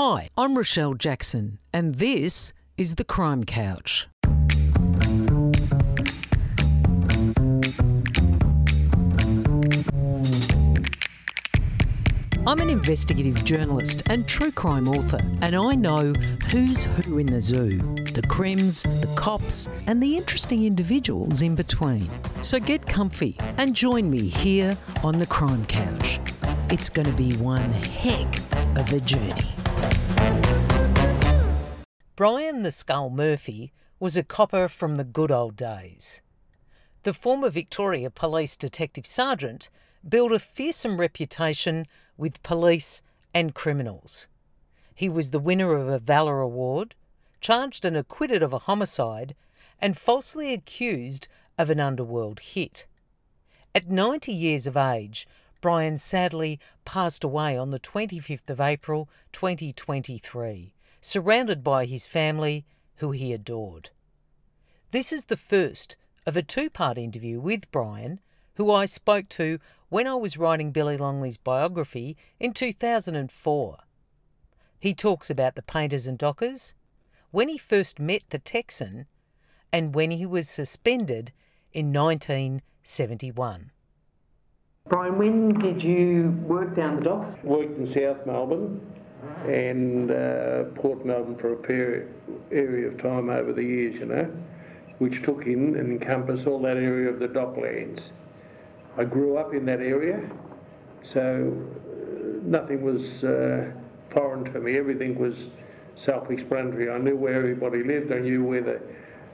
Hi, I'm Rochelle Jackson, and this is The Crime Couch. I'm an investigative journalist and true crime author, and I know who's who in the zoo the crims, the cops, and the interesting individuals in between. So get comfy and join me here on the Crime Couch. It's going to be one heck of a journey. Brian the Skull Murphy was a copper from the good old days. The former Victoria Police Detective Sergeant built a fearsome reputation with police and criminals. He was the winner of a Valour Award, charged and acquitted of a homicide, and falsely accused of an underworld hit. At 90 years of age, Brian sadly passed away on the 25th of April 2023, surrounded by his family, who he adored. This is the first of a two part interview with Brian, who I spoke to when I was writing Billy Longley's biography in 2004. He talks about the painters and dockers, when he first met the Texan, and when he was suspended in 1971. Brian, when did you work down the docks? Worked in South Melbourne and uh, Port Melbourne for a period, area of time over the years, you know, which took in and encompassed all that area of the docklands. I grew up in that area, so uh, nothing was uh, foreign to me. Everything was self-explanatory. I knew where everybody lived. I knew where the, uh,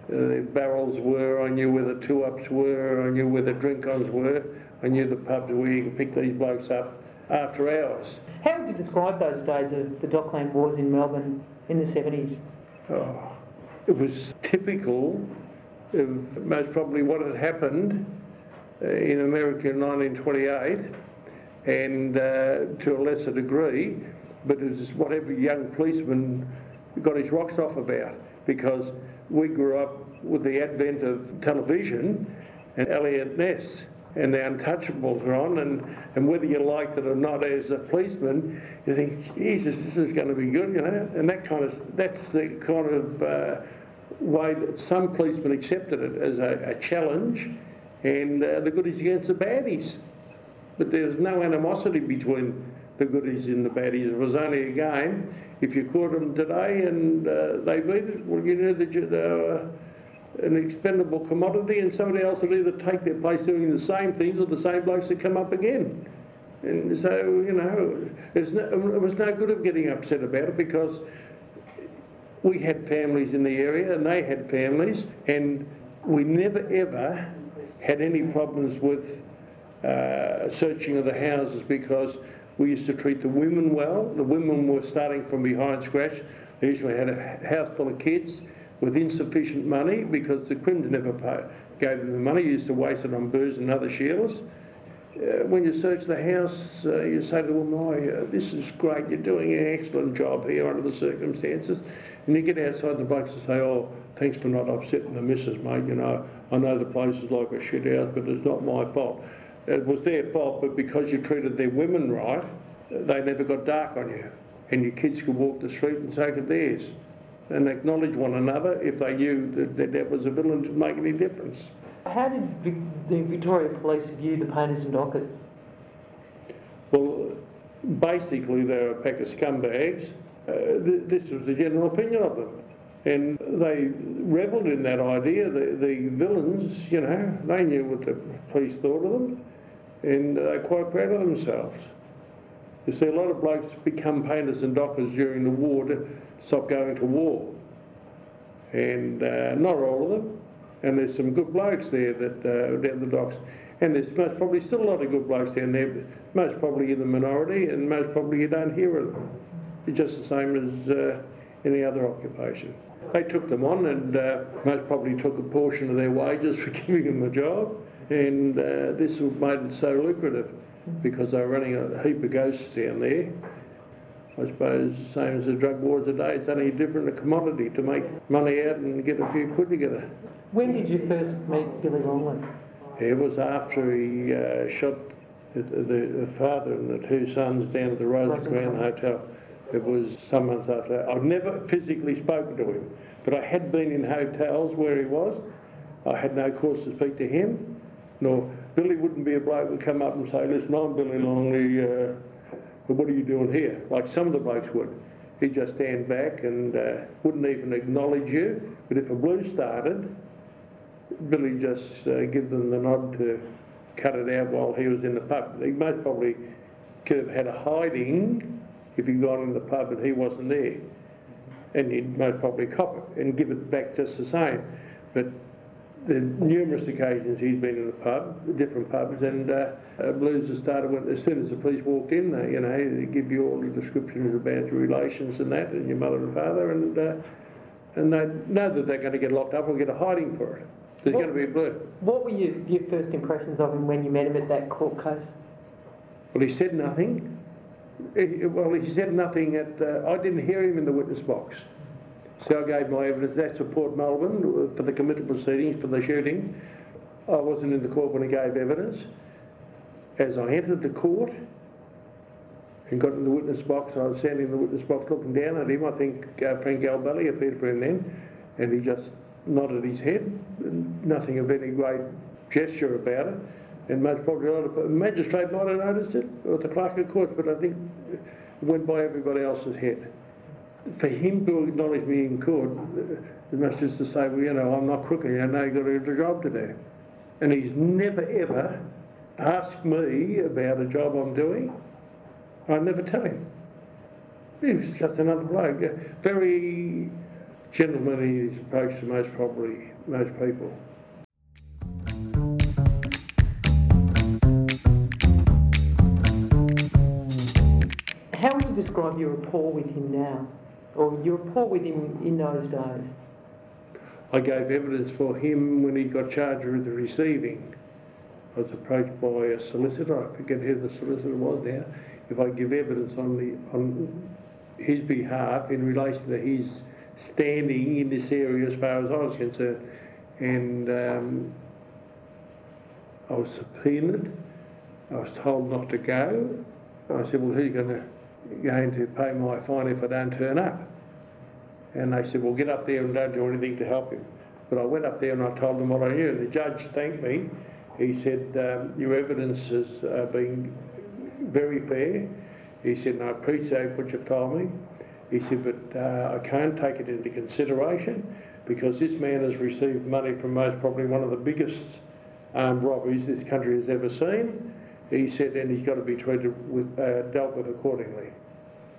the barrels were. I knew where the two-ups were. I knew where the drink-ons were. I knew the pubs where you could pick these blokes up after hours. How would you describe those days of the Dockland Wars in Melbourne in the 70s? Oh, it was typical of most probably what had happened uh, in America in 1928 and uh, to a lesser degree, but it was what every young policeman got his rocks off about because we grew up with the advent of television and Eliot Ness and the Untouchables are on, and, and whether you liked it or not as a policeman, you think, Jesus, this is going to be good, you know, and that kind of, that's the kind of uh, way that some policemen accepted it as a, a challenge, and uh, the goodies against the baddies. But there's no animosity between the goodies and the baddies. It was only a game. If you caught them today and uh, they beat it, well, you know that you, uh, an expendable commodity and somebody else will either take their place doing the same things or the same blokes that come up again. And so, you know, no, it was no good of getting upset about it because we had families in the area and they had families and we never ever had any problems with uh, searching of the houses because we used to treat the women well. The women were starting from behind scratch. They usually had a house full of kids with insufficient money because the crims never gave them the money, used to waste it on booze and other shields. Uh, when you search the house, uh, you say to the woman, oh, this is great, you're doing an excellent job here under the circumstances. And you get outside the blokes and say, oh, thanks for not upsetting the missus, mate. You know, I know the place is like a shit house, but it's not my fault. It was their fault, but because you treated their women right, they never got dark on you. And your kids could walk the street and so could theirs and acknowledge one another if they knew that, that that was a villain to make any difference. How did Vic- the Victoria Police view the painters and dockers? Well, basically they were a pack of scumbags. Uh, th- this was the general opinion of them. And they revelled in that idea. The, the villains, you know, they knew what the police thought of them and they're quite proud of themselves. You see, a lot of blokes become painters and dockers during the war to stop going to war. And uh, not all of them. And there's some good blokes there that uh, down the docks. And there's most probably still a lot of good blokes down there, most probably in the minority, and most probably you don't hear of them. It's just the same as uh, any other occupation. They took them on and uh, most probably took a portion of their wages for giving them a job. And uh, this made it so lucrative because they were running a heap of ghosts down there. I suppose the same as the drug wars today, it's only different a commodity to make money out and get a few quid together. When did you first meet Billy Longley? It was after he uh, shot the, the, the, father and the two sons down at the Rose Crown Hotel. It was some months after that. I've never physically spoken to him, but I had been in hotels where he was. I had no cause to speak to him, nor Billy wouldn't be a bloke who would come up and say, listen, I'm Billy Longley, uh, but what are you doing here? Like some of the blokes would. He'd just stand back and uh, wouldn't even acknowledge you. But if a blue started, Billy just uh, give them the nod to cut it out while he was in the pub. He most probably could have had a hiding if he'd gone in the pub and he wasn't there. And he'd most probably cop it and give it back just the same. But the numerous occasions he's been in the pub, different pubs, and uh, uh, blues have started when, as soon as the police walked in. They, you know, they give you all the descriptions about your relations and that, and your mother and father, and uh, and they know that they're going to get locked up or get a hiding for it. There's What- going to be a blue. What were your, your first impressions of him when you met him at that court case? Well, he said nothing. He, well, he said nothing at. Uh, I didn't hear him in the witness box. So I gave my evidence. That's at Port Melbourne for the committal proceedings for the shooting. I wasn't in the court when he gave evidence. As I entered the court and got in the witness box, I was standing in the witness box looking down at him. I think uh, Frank Galbally appeared for him then, and he just nodded his head. Nothing of any great gesture about it. And most probably the magistrate might have noticed it, or the clerk of court, but I think it went by everybody else's head. For him to acknowledge me in court, it must just to say, well, you know, I'm not crooked, I know you've got a job to do. And he's never ever asked me about a job I'm doing. I never tell him. He was just another bloke. Very gentlemanly in his approach to most probably most people. How would you describe your rapport with him now? Or your rapport with him in those days? I gave evidence for him when he got charged with the receiving. I was approached by a solicitor, I forget who the solicitor was now, if I give evidence on the on his behalf in relation to his standing in this area as far as I was concerned. And um, I was subpoenaed. I was told not to go. I said, well, who's going to, going to pay my fine if I don't turn up? And they said, well, get up there and don't do anything to help him. But I went up there and I told them what I knew. The judge thanked me. He said, um, your evidence has uh, been very fair. He said, I appreciate what you've told me. He said, but uh, I can't take it into consideration because this man has received money from most probably one of the biggest armed robberies this country has ever seen. He said, and he's got to be treated with, uh, dealt with accordingly.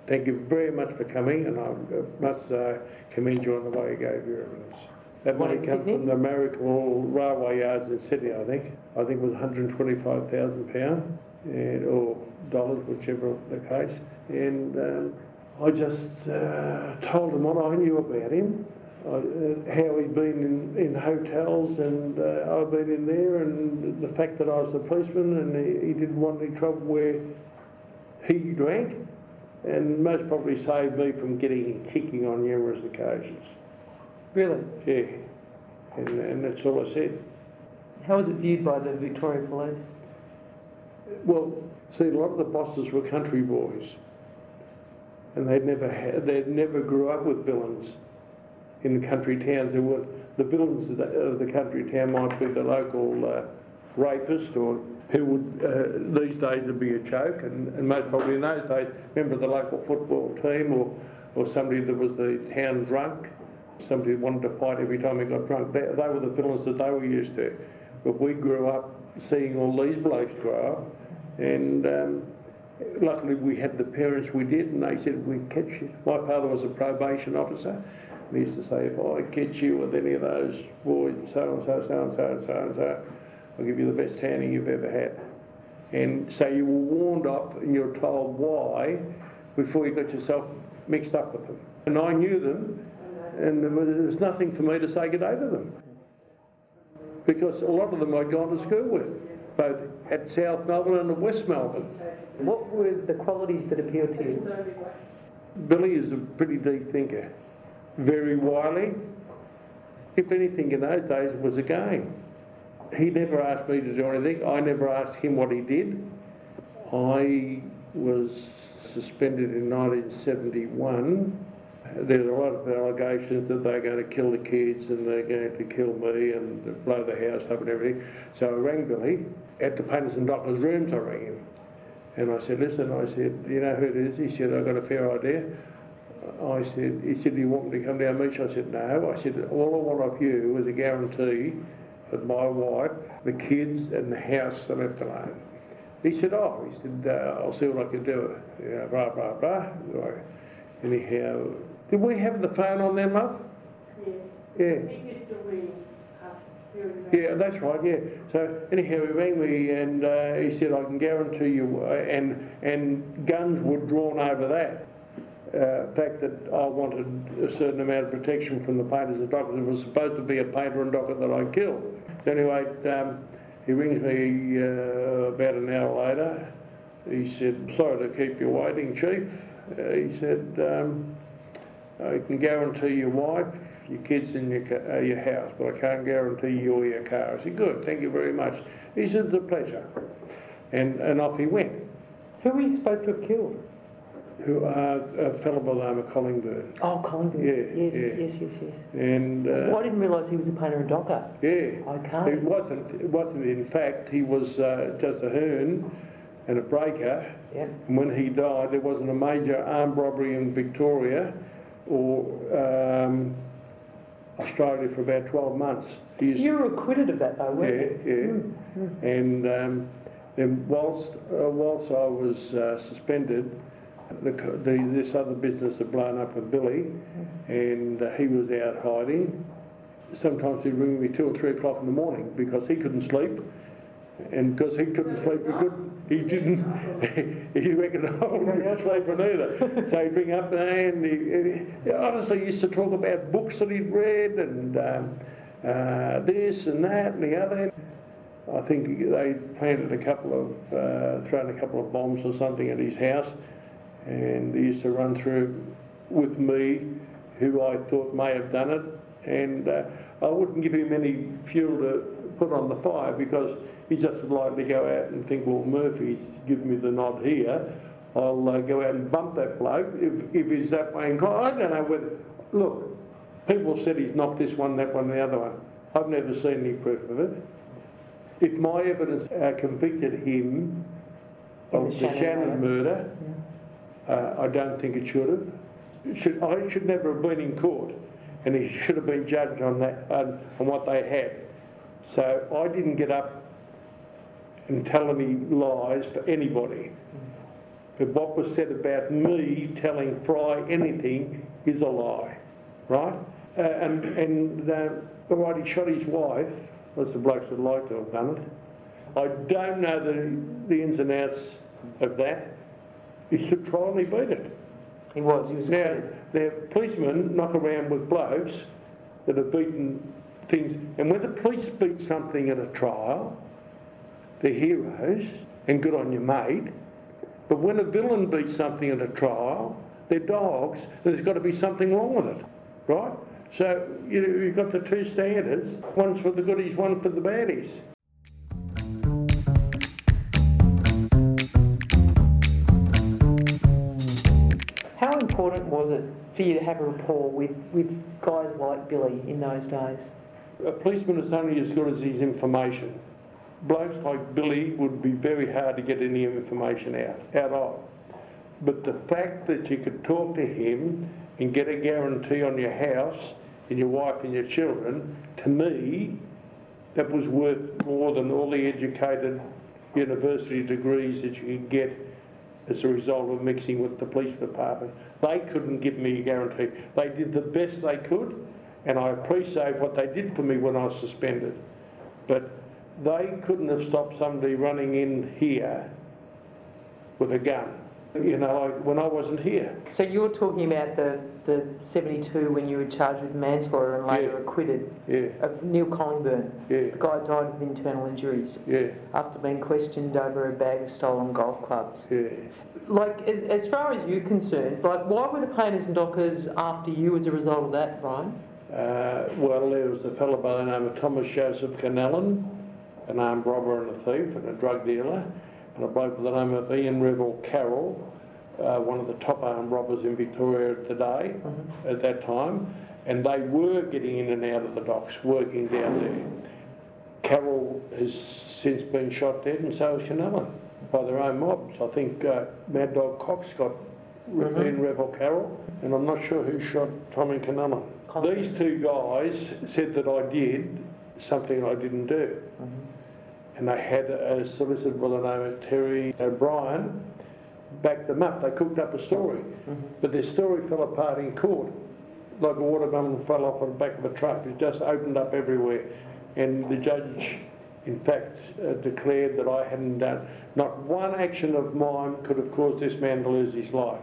Thank you very much for coming, and I uh, must uh, commend you on the way you gave your evidence. That money came from the Miracle Railway Yards in Sydney, I think. I think it was £125,000 and, or dollars, whichever the case. And um, I just uh, told him what I knew about him, uh, how he'd been in, in hotels, and uh, I'd been in there, and the fact that I was a policeman, and he, he didn't want any trouble where he drank, and most probably saved me from getting kicking on numerous occasions. Really? Yeah, and, and that's all I said. How was it viewed by the Victoria Police? Well, see, a lot of the bosses were country boys, and they'd never had, they'd never grew up with villains in the country towns. There were the villains of the, of the country town might be the local uh, rapist or who would uh, these days would be a joke, and, and most probably in those days, member of the local football team or or somebody that was the town drunk, somebody who wanted to fight every time he got drunk. They, they were the villains that they were used to. But we grew up seeing all these blokes grow up, and um, luckily we had the parents we did, and they said we catch you. My father was a probation officer. And he used to say, if I catch you with any of those boys, so and so, so and so, and so and so, I'll give you the best tanning you've ever had. And so you were warned up and you were told why before you got yourself mixed up with them. And I knew them, and there was, there was nothing for me to say good day to them because a lot of them I'd gone to school with, both at South Melbourne and at West Melbourne. What were the qualities that appealed to you? Billy is a pretty deep thinker, very wily. If anything in those days it was a game. He never asked me to do anything. I never asked him what he did. I was suspended in 1971. There's a lot of allegations that they're going to kill the kids and they're going to kill me and blow the house up and everything. So I rang Billy at the Painters and Dockers rooms. I rang him and I said, "Listen," I said, "you know who it is?" He said, "I've got a fair idea." I said, "He said, do you want me to come down and meet you?" I said, "No." I said, "All I want of you is a guarantee that my wife, the kids, and the house are left alone." He said, "Oh," he said, uh, "I'll see what I can do." Know, blah blah blah. Right. Anyhow, did we have the phone on there, love? Yeah. Yeah. He used to ring up Yeah, that's right. Yeah. So anyhow, he rang me and uh, he said, "I can guarantee you," uh, and and guns were drawn over that. Uh, fact that I wanted a certain amount of protection from the painters and dockers. It was supposed to be a painter and docker that I killed. So anyway, um, he rings me uh, about an hour later. He said, "Sorry to keep you waiting, Chief." Uh, he said, um, "I can guarantee your wife, your kids, and your ca- uh, your house, but I can't guarantee you or your car." I said, "Good, thank you very much." He said, "It's a pleasure," and and off he went. Who were you supposed to have killed? Who uh, a fellow by the name of Collingburn, Oh, Collingwood. Yeah, yes, yeah. yes, yes, yes. and. Uh, Well, I didn't realise he was a painter and docker. Yeah. I can't. It wasn't, it wasn't, in fact, he was uh, just a hoon and a breaker. Yeah. And when he died, there wasn't a major armed robbery in Victoria or um, Australia for about 12 months. He used- You were acquitted of that, though, yeah, weren't you? yeah. And um, then whilst, uh, whilst I was uh, suspended, the, the, this other business had blown up with Billy, and uh, he was out hiding. Sometimes he'd ring me two or three o'clock in the morning because he couldn't sleep, and because he couldn't sleep, he couldn't. He didn't. he reckoned I be sleeping either. So he'd ring up and he, and he honestly used to talk about books that he'd read and um, uh, this and that and the other. I think they planted a couple of, uh, thrown a couple of bombs or something at his house, and he used to run through with me, who I thought may have done it, and uh, I wouldn't give him any fuel to put on the fire because he just would like to go out and think, well, Murphy's given me the nod here. I'll uh, go out and bump that bloke if, if he's that way inclined. I don't know whether. Look, people said he's knocked this one, that one, the other one. I've never seen any proof of it. If my evidence uh, convicted him of the the Shannon Shannon murder, uh, I don't think it should have. It should, I should never have been in court, and he should have been judged on that on, on what they had. So I didn't get up and tell any lies for anybody. But what was said about me telling Fry anything is a lie, right? Uh, and and uh, all right, he shot his wife. That's the blokes would like to have done it. I don't know the, the ins and outs of that. He should try and he beat it. He was. He was Now, acquitted. the policemen knock around with blokes that have beaten things, and when the police beat something at a trial, they're heroes, and good on your mate. But when a villain beats something at a trial, they're dogs, and there's got to be something wrong with it, right? So you know, you've got the two standards, one's for the goodies, one for the baddies. Important was it for you to have a rapport with, with guys like Billy in those days? A policeman is only as good as his information. Blokes like Billy would be very hard to get any information out, out of. But the fact that you could talk to him and get a guarantee on your house and your wife and your children, to me, that was worth more than all the educated university degrees that you could get as a result of mixing with the police department. They couldn't give me a guarantee. They did the best they could, and I appreciate what they did for me when I was suspended. But they couldn't have stopped somebody running in here with a gun, you know, like when I wasn't here. So you're talking about the, the 72 when you were charged with manslaughter and later Yeah. acquitted Yeah, of Neil Collingburn. Yeah. The guy died of internal injuries yeah, after being questioned over a bag of stolen golf clubs. Like, as, as far as you're concerned, like, why were the painters and dockers after you as a result of that, Brian? Uh, well, there was a fellow by the name of Thomas Joseph Canellan, an armed robber and a thief and a drug dealer, and a bloke by the name of Ian Revell Carroll, uh, one of the top armed robbers in Victoria today, at that time, and they were getting in and out of the docks, working down there. Carroll has since been shot dead, and so has Shanella by their own mobs. I think uh, Mad Dog Cox got been Rebel Carroll, and I'm not sure who shot Tommy Canella. These two guys said that I did something I didn't do. And they had a solicitor by the name of Terry O'Brien back them up. They cooked up a story. But their story fell apart in court like a watermelon fell off the back of a truck. It just opened up everywhere. And the judge, in fact, uh, declared that I hadn't done, not one action of mine could have caused this man to lose his life.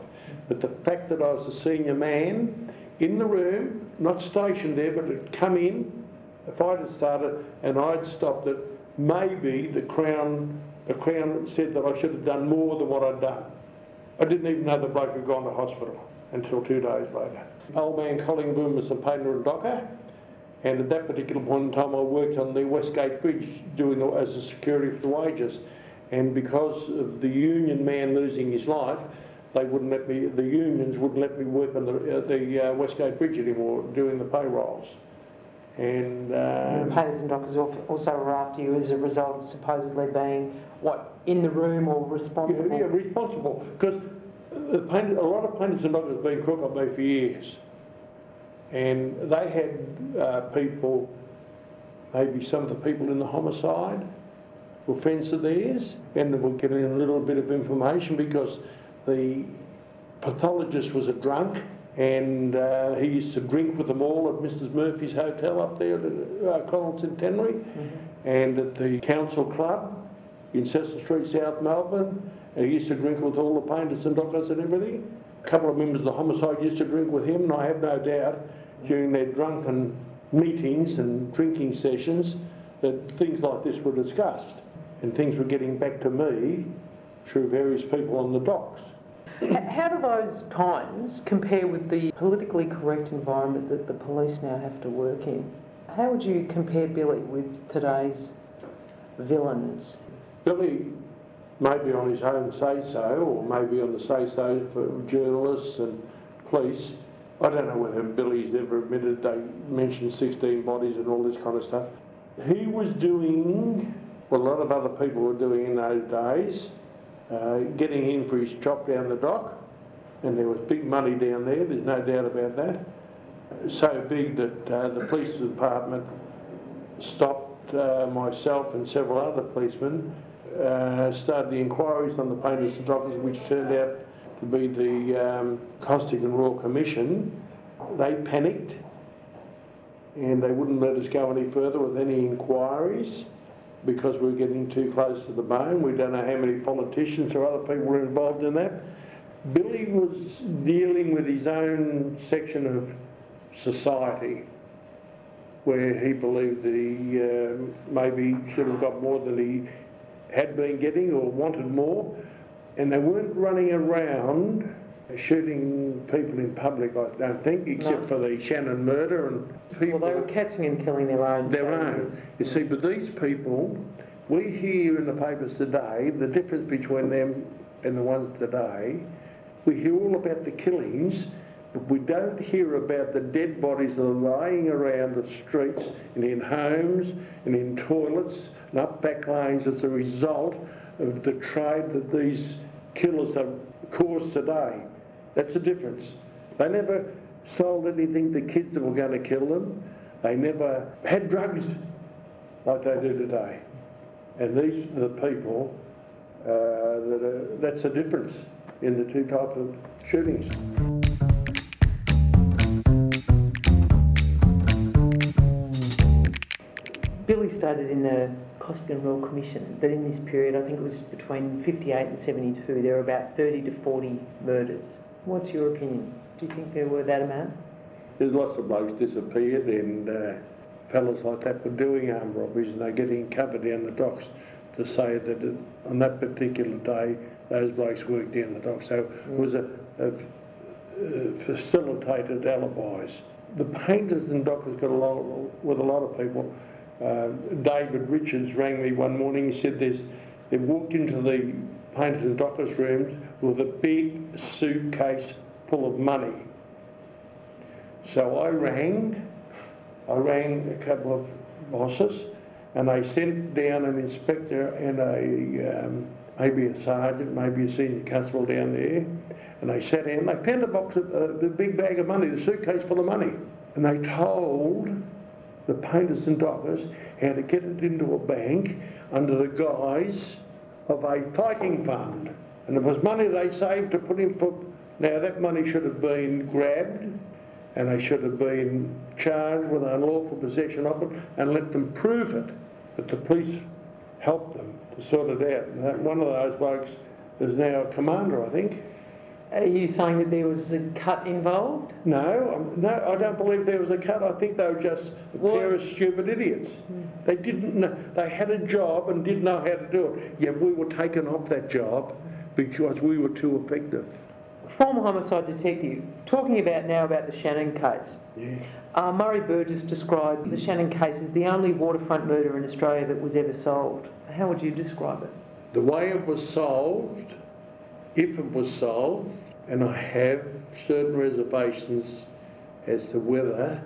But the fact that I was a senior man in the room, not stationed there, but had come in, if I'd have started and I'd stopped it, maybe the Crown, the Crown said that I should have done more than what I'd done. I didn't even know the bloke had gone to hospital until two days later. Old man Collingburn was a painter and docker, and at that particular point in time I worked on the Westgate Bridge doing as a security for the wages. And because of the union man losing his life, they wouldn't let me, the unions wouldn't let me work on the, uh, the uh, Westgate Bridge anymore, doing the payrolls. And, um, painters and dockers also were after you as a result of supposedly being, what, in the room or responsible? yeah, responsible, because a lot of painters and dockers have been crook on me for years. And they had uh, people, maybe some of the people in the homicide were friends of theirs, and they were getting a little bit of information because the pathologist was a drunk and uh, he used to drink with them all at Mrs Murphy's hotel up there at uh, Connaught Centenary and at the council club in Cecil Street, South Melbourne. And he used to drink with all the painters and dockers and everything. A couple of members of the homicide used to drink with him, and I have no doubt during their drunken meetings and drinking sessions that things like this were discussed and things were getting back to me through various people on the docks. How do those times compare with the politically correct environment that the police now have to work in? How would you compare Billy with today's villains? Billy may be on his own say-so, or maybe on the say-so for journalists and police. I don't know whether Billy's ever admitted they mentioned 16 bodies and all this kind of stuff. He was doing what a lot of other people were doing in those days, uh, getting in for his chop down the dock, and there was big money down there, there's no doubt about that. So big that uh, the police department stopped uh, myself and several other policemen, uh, started the inquiries on the painters and dockers, which turned out to be the um, Costigan Royal Commission. They panicked and they wouldn't let us go any further with any inquiries because we're getting too close to the bone. We don't know how many politicians or other people were involved in that. Billy was dealing with his own section of society where he believed that he uh, maybe should have got more than he had been getting or wanted more. And they weren't running around shooting people in public, I don't think, except No. for the Shannon murder and people. Well, they were catching and killing their own. Their own. You see, but these people, we hear in the papers today, the difference between them and the ones today, we hear all about the killings, but we don't hear about the dead bodies that are laying around the streets and in homes and in toilets and up back lanes as a result of the trade that these killers have caused today. That's the difference. They never sold anything to kids that were going to kill them. They never had drugs like they do today. And these are the people uh, that are, that's the difference in the two types of shootings. Billy started in the Costigan Royal Commission but in this period, I think it was between 58 and 72, there were about 30 to 40 murders. What's your opinion? Do you think there were that amount? There's lots of blokes disappeared and uh, fellas like that were doing armed robberies and they're getting covered down the docks to say that on that particular day those blokes worked down the docks. So it was a, a, uh, facilitated alibis. The painters and dockers got along with a lot of people. Uh, David Richards rang me one morning. He said this: they walked into the painters and dockers rooms with a big suitcase full of money. So I rang, I rang a couple of bosses, and they sent down an inspector and a um, maybe a sergeant, maybe a senior constable down there, and they sat down. They found a box, of, uh, the big bag of money, the suitcase full of money, and they told the painters and dockers how to get it into a bank under the guise of a fighting fund. And it was money they saved to put in for. Now that money should have been grabbed and they should have been charged with unlawful possession of it and let them prove it. But the police helped them to sort it out. And that, one of those blokes is now a commander, I think. Are you saying that there was a cut involved? No, no, I don't believe there was a cut. I think they were just a What? pair of stupid idiots. They didn't know, they had a job and didn't know how to do it. Yet we were taken off that job because we were too effective. Former homicide detective, talking about now about the Shannon case. Yeah. Uh, Murray Burgess described the Shannon case as the only waterfront murder in Australia that was ever solved. How would you describe it? The way it was solved, if it was solved, and I have certain reservations as to whether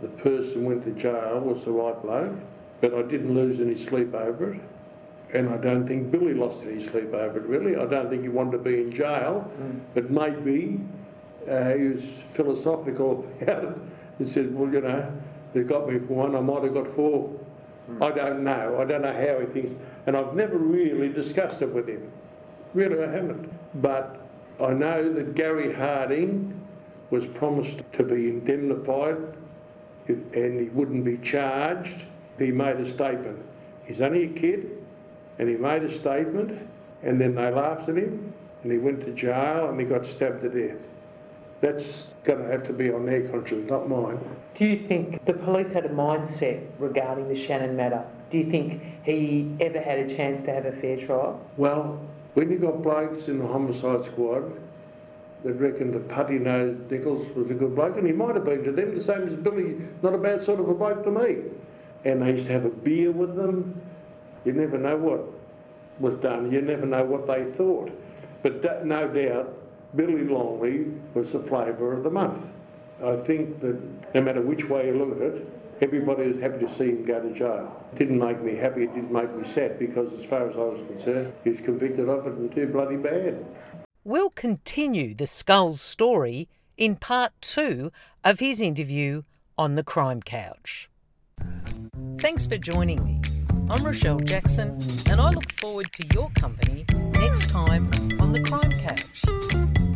the person went to jail was the right bloke, but I didn't lose any sleep over it. And I don't think Billy lost any sleep over it, really. I don't think he wanted to be in jail, but maybe uh, he was philosophical about it. He said, well, you know, they got me for one, I might have got four. I don't know. I don't know how he thinks. And I've never really discussed it with him. Really, I haven't. But I know that Gary Harding was promised to be indemnified if- and he wouldn't be charged. He made a statement. He's only a kid and he made a statement and then they laughed at him and he went to jail and he got stabbed to death. That's going to have to be on their conscience, not mine. Do you think the police had a mindset regarding the Shannon matter? Do you think he ever had a chance to have a fair trial? Well, when you got blokes in the homicide squad that reckoned that putty nosed Nichols was a good bloke, and he might have been to them, the same as Billy, not a bad sort of a bloke to me. And they used to have a beer with them. You never know what was done. You never know what they thought. But that, no doubt, Billy Longley was the flavour of the month. I think that no matter which way you look at it, everybody was happy to see him go to jail. It didn't make me happy, it didn't make me sad, because as far as I was concerned, he was convicted of it and too bloody bad. We'll continue the Skulls story in part two of his interview on the Crime Couch. Thanks for joining me. I'm Rochelle Jackson, and I look forward to your company next time on the Crime Couch.